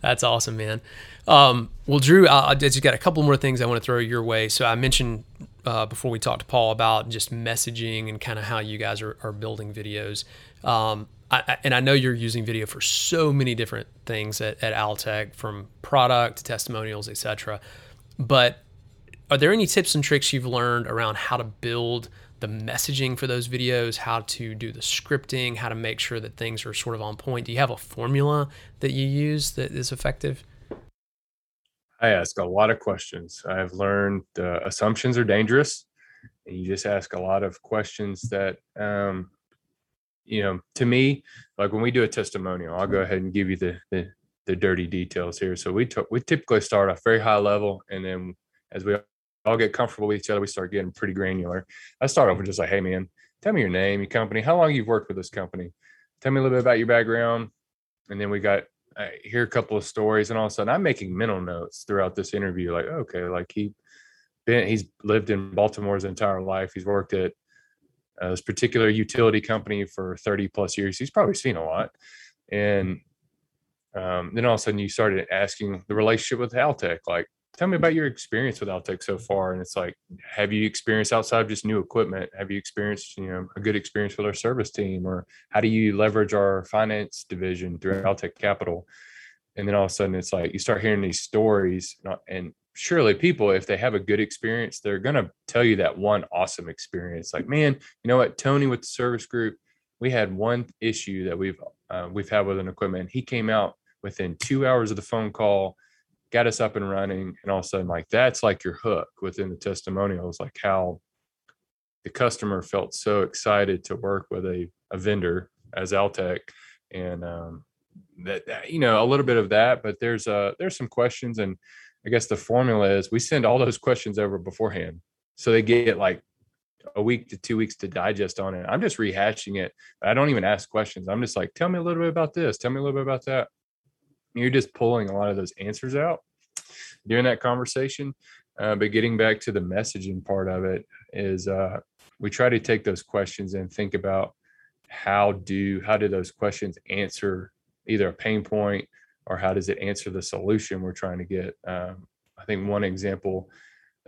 that's awesome, man. Um, well, Drew, I, I just got a couple more things I want to throw your way. So I mentioned uh, before we talked to Paul about just messaging and kind of how you guys are, are building videos. Um, I, and I know you're using video for so many different things at, at Altec, from product to testimonials, etc. But are there any tips and tricks you've learned around how to build the messaging for those videos, how to do the scripting, how to make sure that things are sort of on point. Do you have a formula that you use that is effective? I ask a lot of questions. I've learned uh, assumptions are dangerous, and you just ask a lot of questions that, um, you know, to me, like when we do a testimonial, I'll go ahead and give you the the, the dirty details here. So we t- we typically start off very high level, and then as we all get comfortable with each other. We start getting pretty granular. I start off with just like, hey man, tell me your name, your company, how long you've worked with this company. Tell me a little bit about your background. And then we got I hear a couple of stories, and all of a sudden I'm making mental notes throughout this interview. Like, okay, like he been he's lived in Baltimore his entire life. He's worked at uh, this particular utility company for 30 plus years. He's probably seen a lot. And um, then all of a sudden you started asking the relationship with Altec, like, tell me about your experience with Altec so far. And it's like, have you experienced outside of just new equipment? Have you experienced, you know, a good experience with our service team? Or how do you leverage our finance division through Altec Capital? And then all of a sudden it's like you start hearing these stories and surely people if they have a good experience they're to tell you that one awesome experience like man you know what tony with the service group we had one issue that we've uh, we've had with an equipment he came out within two hours of the phone call got us up and running and all of a sudden like that's like your hook within the testimonials like how the customer felt so excited to work with a, a vendor as altec and um, that, that you know a little bit of that but there's uh there's some questions and I guess the formula is we send all those questions over beforehand. So they get like a week to two weeks to digest on it. I'm just rehashing it. I don't even ask questions. I'm just like, tell me a little bit about this. Tell me a little bit about that. You're just pulling a lot of those answers out during that conversation. Uh, but getting back to the messaging part of it is uh, we try to take those questions and think about how do how do those questions answer either a pain point or how does it answer the solution we're trying to get? Um, I think one example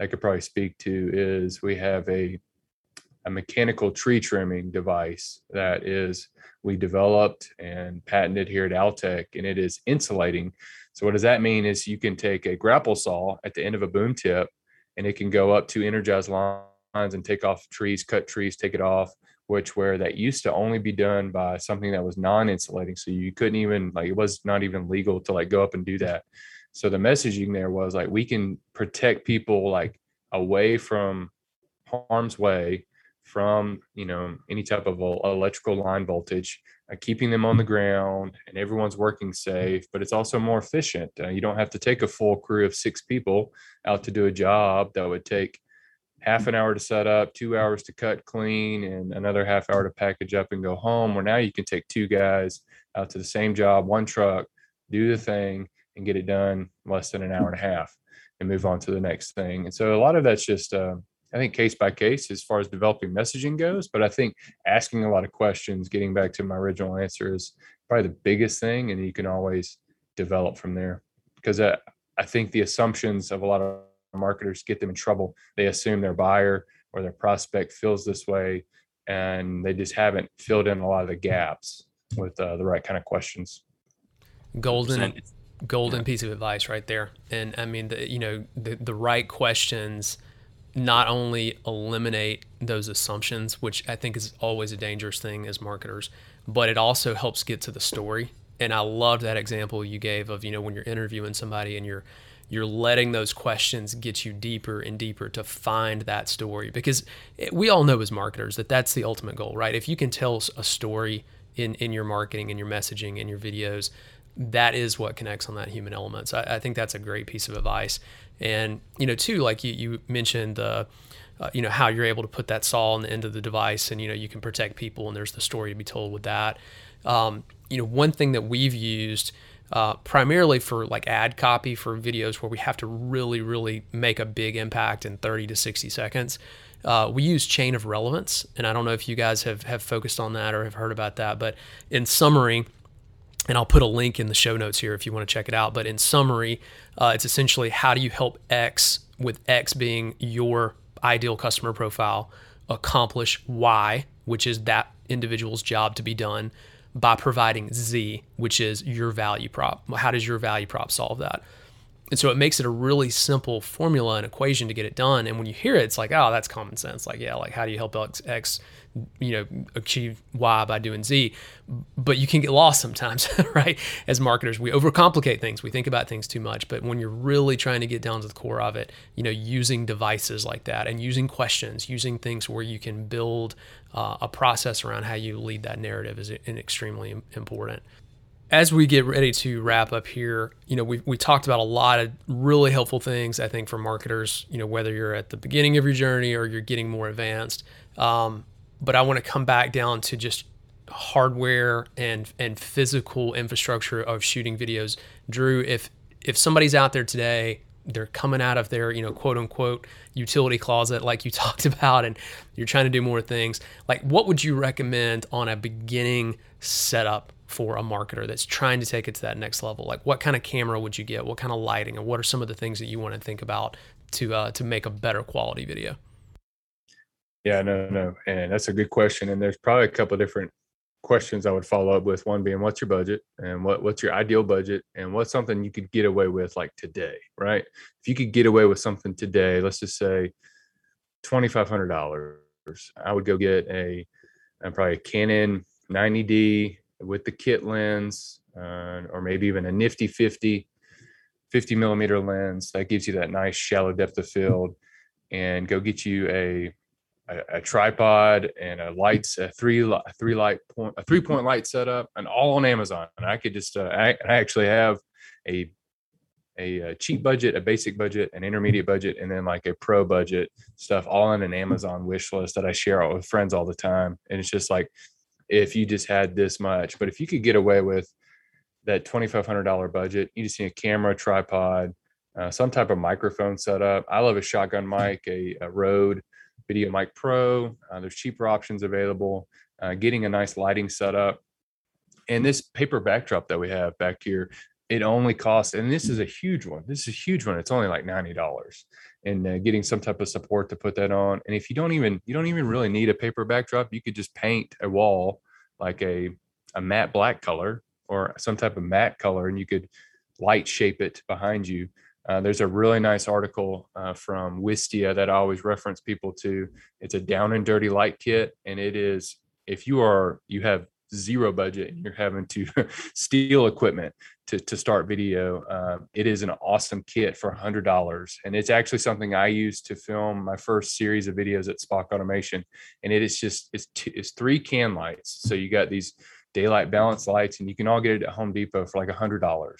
I could probably speak to is we have a a mechanical tree trimming device that is we developed and patented here at Altec, and it is insulating. So what does that mean? Is you can take a grapple saw at the end of a boom tip, and it can go up to energized lines and take off trees, cut trees, take it off which where that used to only be done by something that was non-insulating so you couldn't even like it was not even legal to like go up and do that so the messaging there was like we can protect people like away from harm's way from you know any type of electrical line voltage uh, keeping them on the ground and everyone's working safe but it's also more efficient uh, you don't have to take a full crew of six people out to do a job that would take half an hour to set up, two hours to cut clean, and another half hour to package up and go home. Where now you can take two guys out to the same job, one truck, do the thing, and get it done less than an hour and a half and move on to the next thing. And so a lot of that's just, uh, I think, case by case as far as developing messaging goes. But I think asking a lot of questions, getting back to my original answer, is probably the biggest thing. And you can always develop from there because I, I think the assumptions of a lot of marketers get them in trouble. They assume their buyer or their prospect feels this way, and they just haven't filled in a lot of the gaps with uh, the right kind of questions. Golden, golden piece of advice right there. And I mean, the, you know, the the right questions not only eliminate those assumptions, which I think is always a dangerous thing as marketers, but it also helps get to the story. And I love that example you gave of, you know, when you're interviewing somebody and you're you're letting those questions get you deeper and deeper to find that story. Because we all know as marketers that that's the ultimate goal right? If you can tell a story in in your marketing and your messaging and your videos that is what connects on that human element. So I, I think that's a great piece of advice and you know too like you, you mentioned the uh, you know how you're able to put that saw on the end of the device and you know you can protect people and there's the story to be told with that um, you know one thing that we've used uh, primarily for like ad copy for videos where we have to really, really make a big impact in 30 to 60 seconds. Uh, we use chain of relevance, and I don't know if you guys have have focused on that or have heard about that, but in summary, and I'll put a link in the show notes here if you want to check it out. But in summary, uh, it's essentially how do you help X, with X being your ideal customer profile, accomplish Y, which is that individual's job to be done by providing Z, which is your value prop. How does your value prop solve that? And so it makes it a really simple formula and equation to get it done. And when you hear it, it's like, oh, that's common sense. Like, yeah, like how do you help X, X you know, achieve Y by doing Z? But you can get lost sometimes, right? As marketers, we overcomplicate things. We think about things too much. But when you're really trying to get down to the core of it, you know, using devices like that and using questions, using things where you can build uh, a process around how you lead that narrative is extremely important. as we get ready to wrap up here, you know, we we talked about a lot of really helpful things. I think for marketers, you know, whether you're at the beginning of your journey or you're getting more advanced. Um, but I want to come back down to just hardware and and physical infrastructure of shooting videos. Drew, if if somebody's out there today, they're coming out of their you know quote unquote utility closet like you talked about, and you're trying to do more things. Like, what would you recommend on a beginning setup for a marketer that's trying to take it to that next level? Like, what kind of camera would you get? What kind of lighting? And what are some of the things that you want to think about to uh, to make a better quality video? Yeah, no, no, and that's a good question. And there's probably a couple different questions I would follow up with. One being, what's your budget, and what what's your ideal budget, and what's something you could get away with like today, right? If you could get away with something today, let's just say twenty five hundred dollars, I would go get a, a probably a Canon 90D with the kit lens, uh, or maybe even a nifty 50, 50 millimeter lens that gives you that nice shallow depth of field, and go get you a a, a, tripod and a lights, a three three light point, a three point light setup, and all on Amazon. And I could just, uh, I, I actually have a, a a cheap budget, a basic budget, an intermediate budget, and then like a pro budget stuff, all in an Amazon wish list that I share with friends all the time. And it's just like, if you just had this much, but if you could get away with that twenty five hundred dollar budget, you just need a camera, tripod, uh, some type of microphone setup. I love a shotgun mic, a, a Rode Video Mic Pro. Uh, there's cheaper options available. Uh, getting a nice lighting setup, and this paper backdrop that we have back here, it only costs, and this is a huge one. This is a huge one. It's only like ninety dollars, and uh, getting some type of support to put that on. And if you don't even you don't even really need a paper backdrop, you could just paint a wall like a a matte black color or some type of matte color, and you could light shape it behind you uh, there's a really nice article uh, from Wistia that I always reference people to. It's a down and dirty light kit, and it is if you are you have zero budget and you're having to steal equipment to, to start video uh, it is an awesome kit for $100 and it's actually something i used to film my first series of videos at SPOC Automation. And it is just it's, t- it's three can lights. So you got these daylight balance lights and you can all get it at home depot for like a $100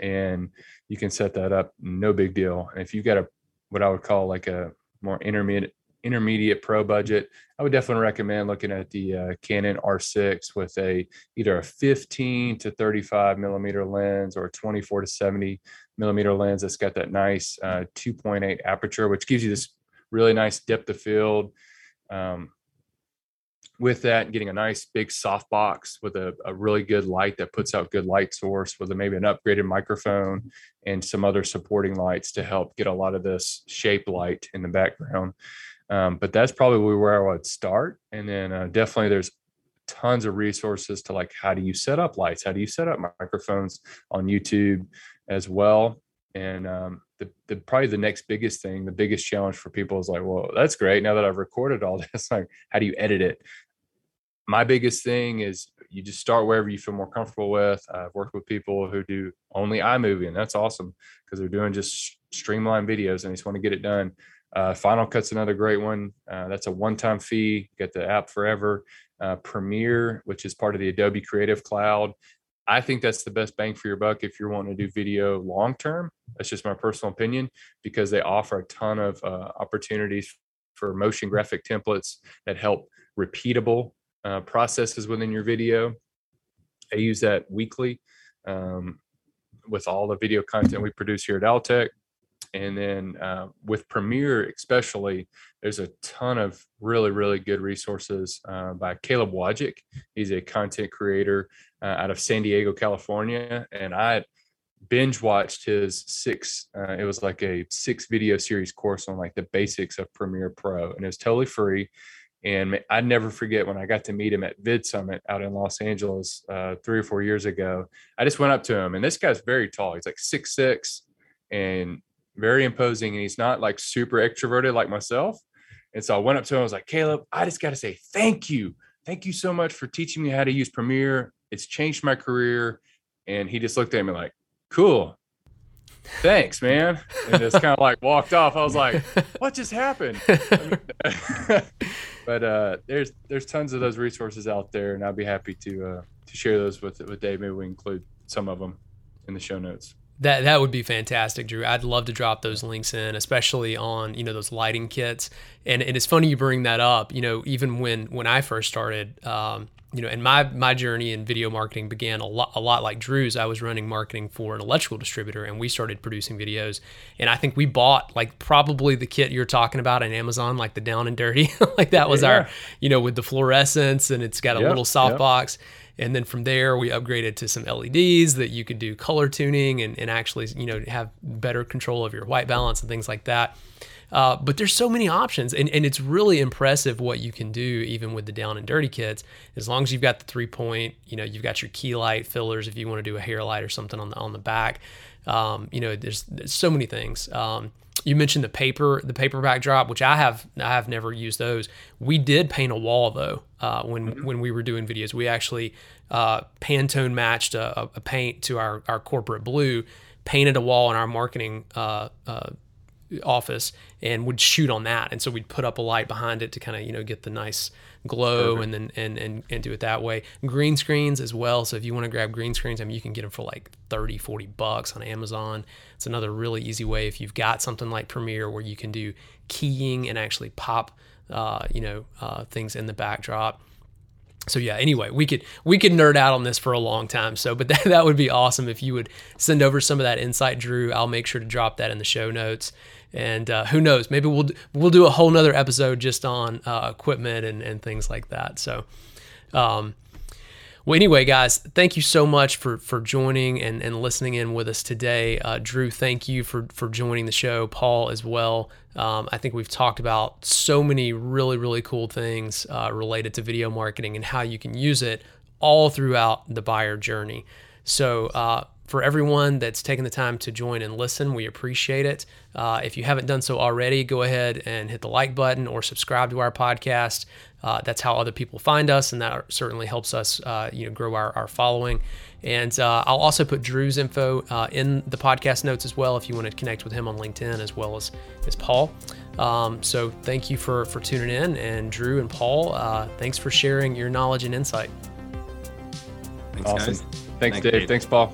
and you can set that up no big deal. And if you've got a what i would call like a more intermediate intermediate pro budget i would definitely recommend looking at the uh, canon r6 with a either a 15 to 35 millimeter lens or a 24 to 70 millimeter lens that's got that nice uh, 2.8 aperture which gives you this really nice depth of field. Um, with that getting a nice big soft box with a, a, really good light that puts out good light source with a, maybe an upgraded microphone and some other supporting lights to help get a lot of this shape light in the background. Um, but that's probably where i would start. And then uh, definitely there's tons of resources to like how do you set up lights? How do you set up microphones on youtube as well? And um, the, the probably the next biggest thing the biggest challenge for people is like well that's great. Now that i've recorded all this like how do you edit it my biggest thing is you just start wherever you feel more comfortable with. I've worked with people who do only iMovie, and that's awesome because they're doing just streamlined videos and they just want to get it done. Uh, Final Cut's another great one. Uh, that's a one-time fee. Get the app forever. Uh, Premiere, which is part of the Adobe Creative Cloud. I think that's the best bang for your buck if you're wanting to do video long term. That's just my personal opinion because they offer a ton of uh, opportunities for motion graphic templates that help repeatable uh, processes within your video. I use that weekly um, with all the video content we produce here at Altec. And then uh, with Premiere, especially, there's a ton of really, really good resources uh, by Caleb Wojcik. He's a content creator uh, out of San Diego, California. And I binge watched his six, uh, it was like a six video series course on like the basics of Premiere Pro. And it was totally free. And I never forget when I got to meet him at Vid Summit out in Los Angeles uh, three or four years ago. I just went up to him, and this guy's very tall. He's like six six and very imposing, and he's not like super extroverted like myself. And so I went up to him. I was like, Caleb, I just got to say thank you, thank you so much for teaching me how to use Premiere. It's changed my career. And he just looked at me like, cool. Thanks, man. And just kind of like walked off. I was like, what just happened? but uh, there's there's tons of those resources out there, and I'd be happy to uh, to share those with with Dave. Maybe we include some of them in the show notes. That that would be fantastic, Drew. I'd love to drop those links in, especially on you know those lighting kits. And, and it's funny you bring that up. You know, even when when I first started, um, you know, and my my journey in video marketing began a lot a lot like Drew's. I was running marketing for an electrical distributor, and we started producing videos. And I think we bought like probably the kit you're talking about on Amazon, like the down and dirty, like that was Yeah. our you know with the fluorescence, and it's got a Yep, little yep. softbox. And then from there, we upgraded to some LEDs that you could do color tuning and, and actually, you know, have better control of your white balance and things like that. Uh, but there's so many options, and, and it's really impressive what you can do even with the down and dirty kits. As long as you've got the three point, you know, you've got your key light fillers if you want to do a hair light or something on the on the back. Um, you know, there's, there's so many things. Um, you mentioned the paper, the paper backdrop, which I have I have never used those. We did paint a wall though uh, when when we were doing videos. We actually uh, Pantone matched a, a paint to our our corporate blue, painted a wall in our marketing uh, uh, office, and would shoot on that. And so we'd put up a light behind it to kind of you know get the nice glow and then and, and and do it that way. Green screens as well. So if you want to grab green screens, I mean you can get them for like 30, 40 bucks on Amazon. It's another really easy way if you've got something like Premiere where you can do keying and actually pop uh, you know uh, things in the backdrop so yeah anyway we could we could nerd out on this for a long time so but that, that would be awesome if you would send over some of that insight drew i'll make sure to drop that in the show notes and uh, who knows maybe we'll we'll do a whole nother episode just on uh, equipment and, and things like that so um, well, anyway, guys, thank you so much for for joining and, and listening in with us today. Uh, Drew, thank you for for joining the show. Paul as well. Um, I think we've talked about so many really really cool things uh, related to video marketing and how you can use it all throughout the buyer journey. So. For everyone that's taken the time to join and listen, we appreciate it. Uh, if you haven't done so already, go ahead and hit the like button or subscribe to our podcast. Uh, that's how other people find us, and that certainly helps us, uh, you know, grow our, our following. And uh, I'll also put Drew's info uh, in the podcast notes as well if you want to connect with him on LinkedIn as well as as Paul. Um, so thank you for for tuning in, and Drew and Paul, uh, thanks for sharing your knowledge and insight. Thanks, Awesome. guys. Thanks, Thanks, Dave. Dave. Thanks, Paul.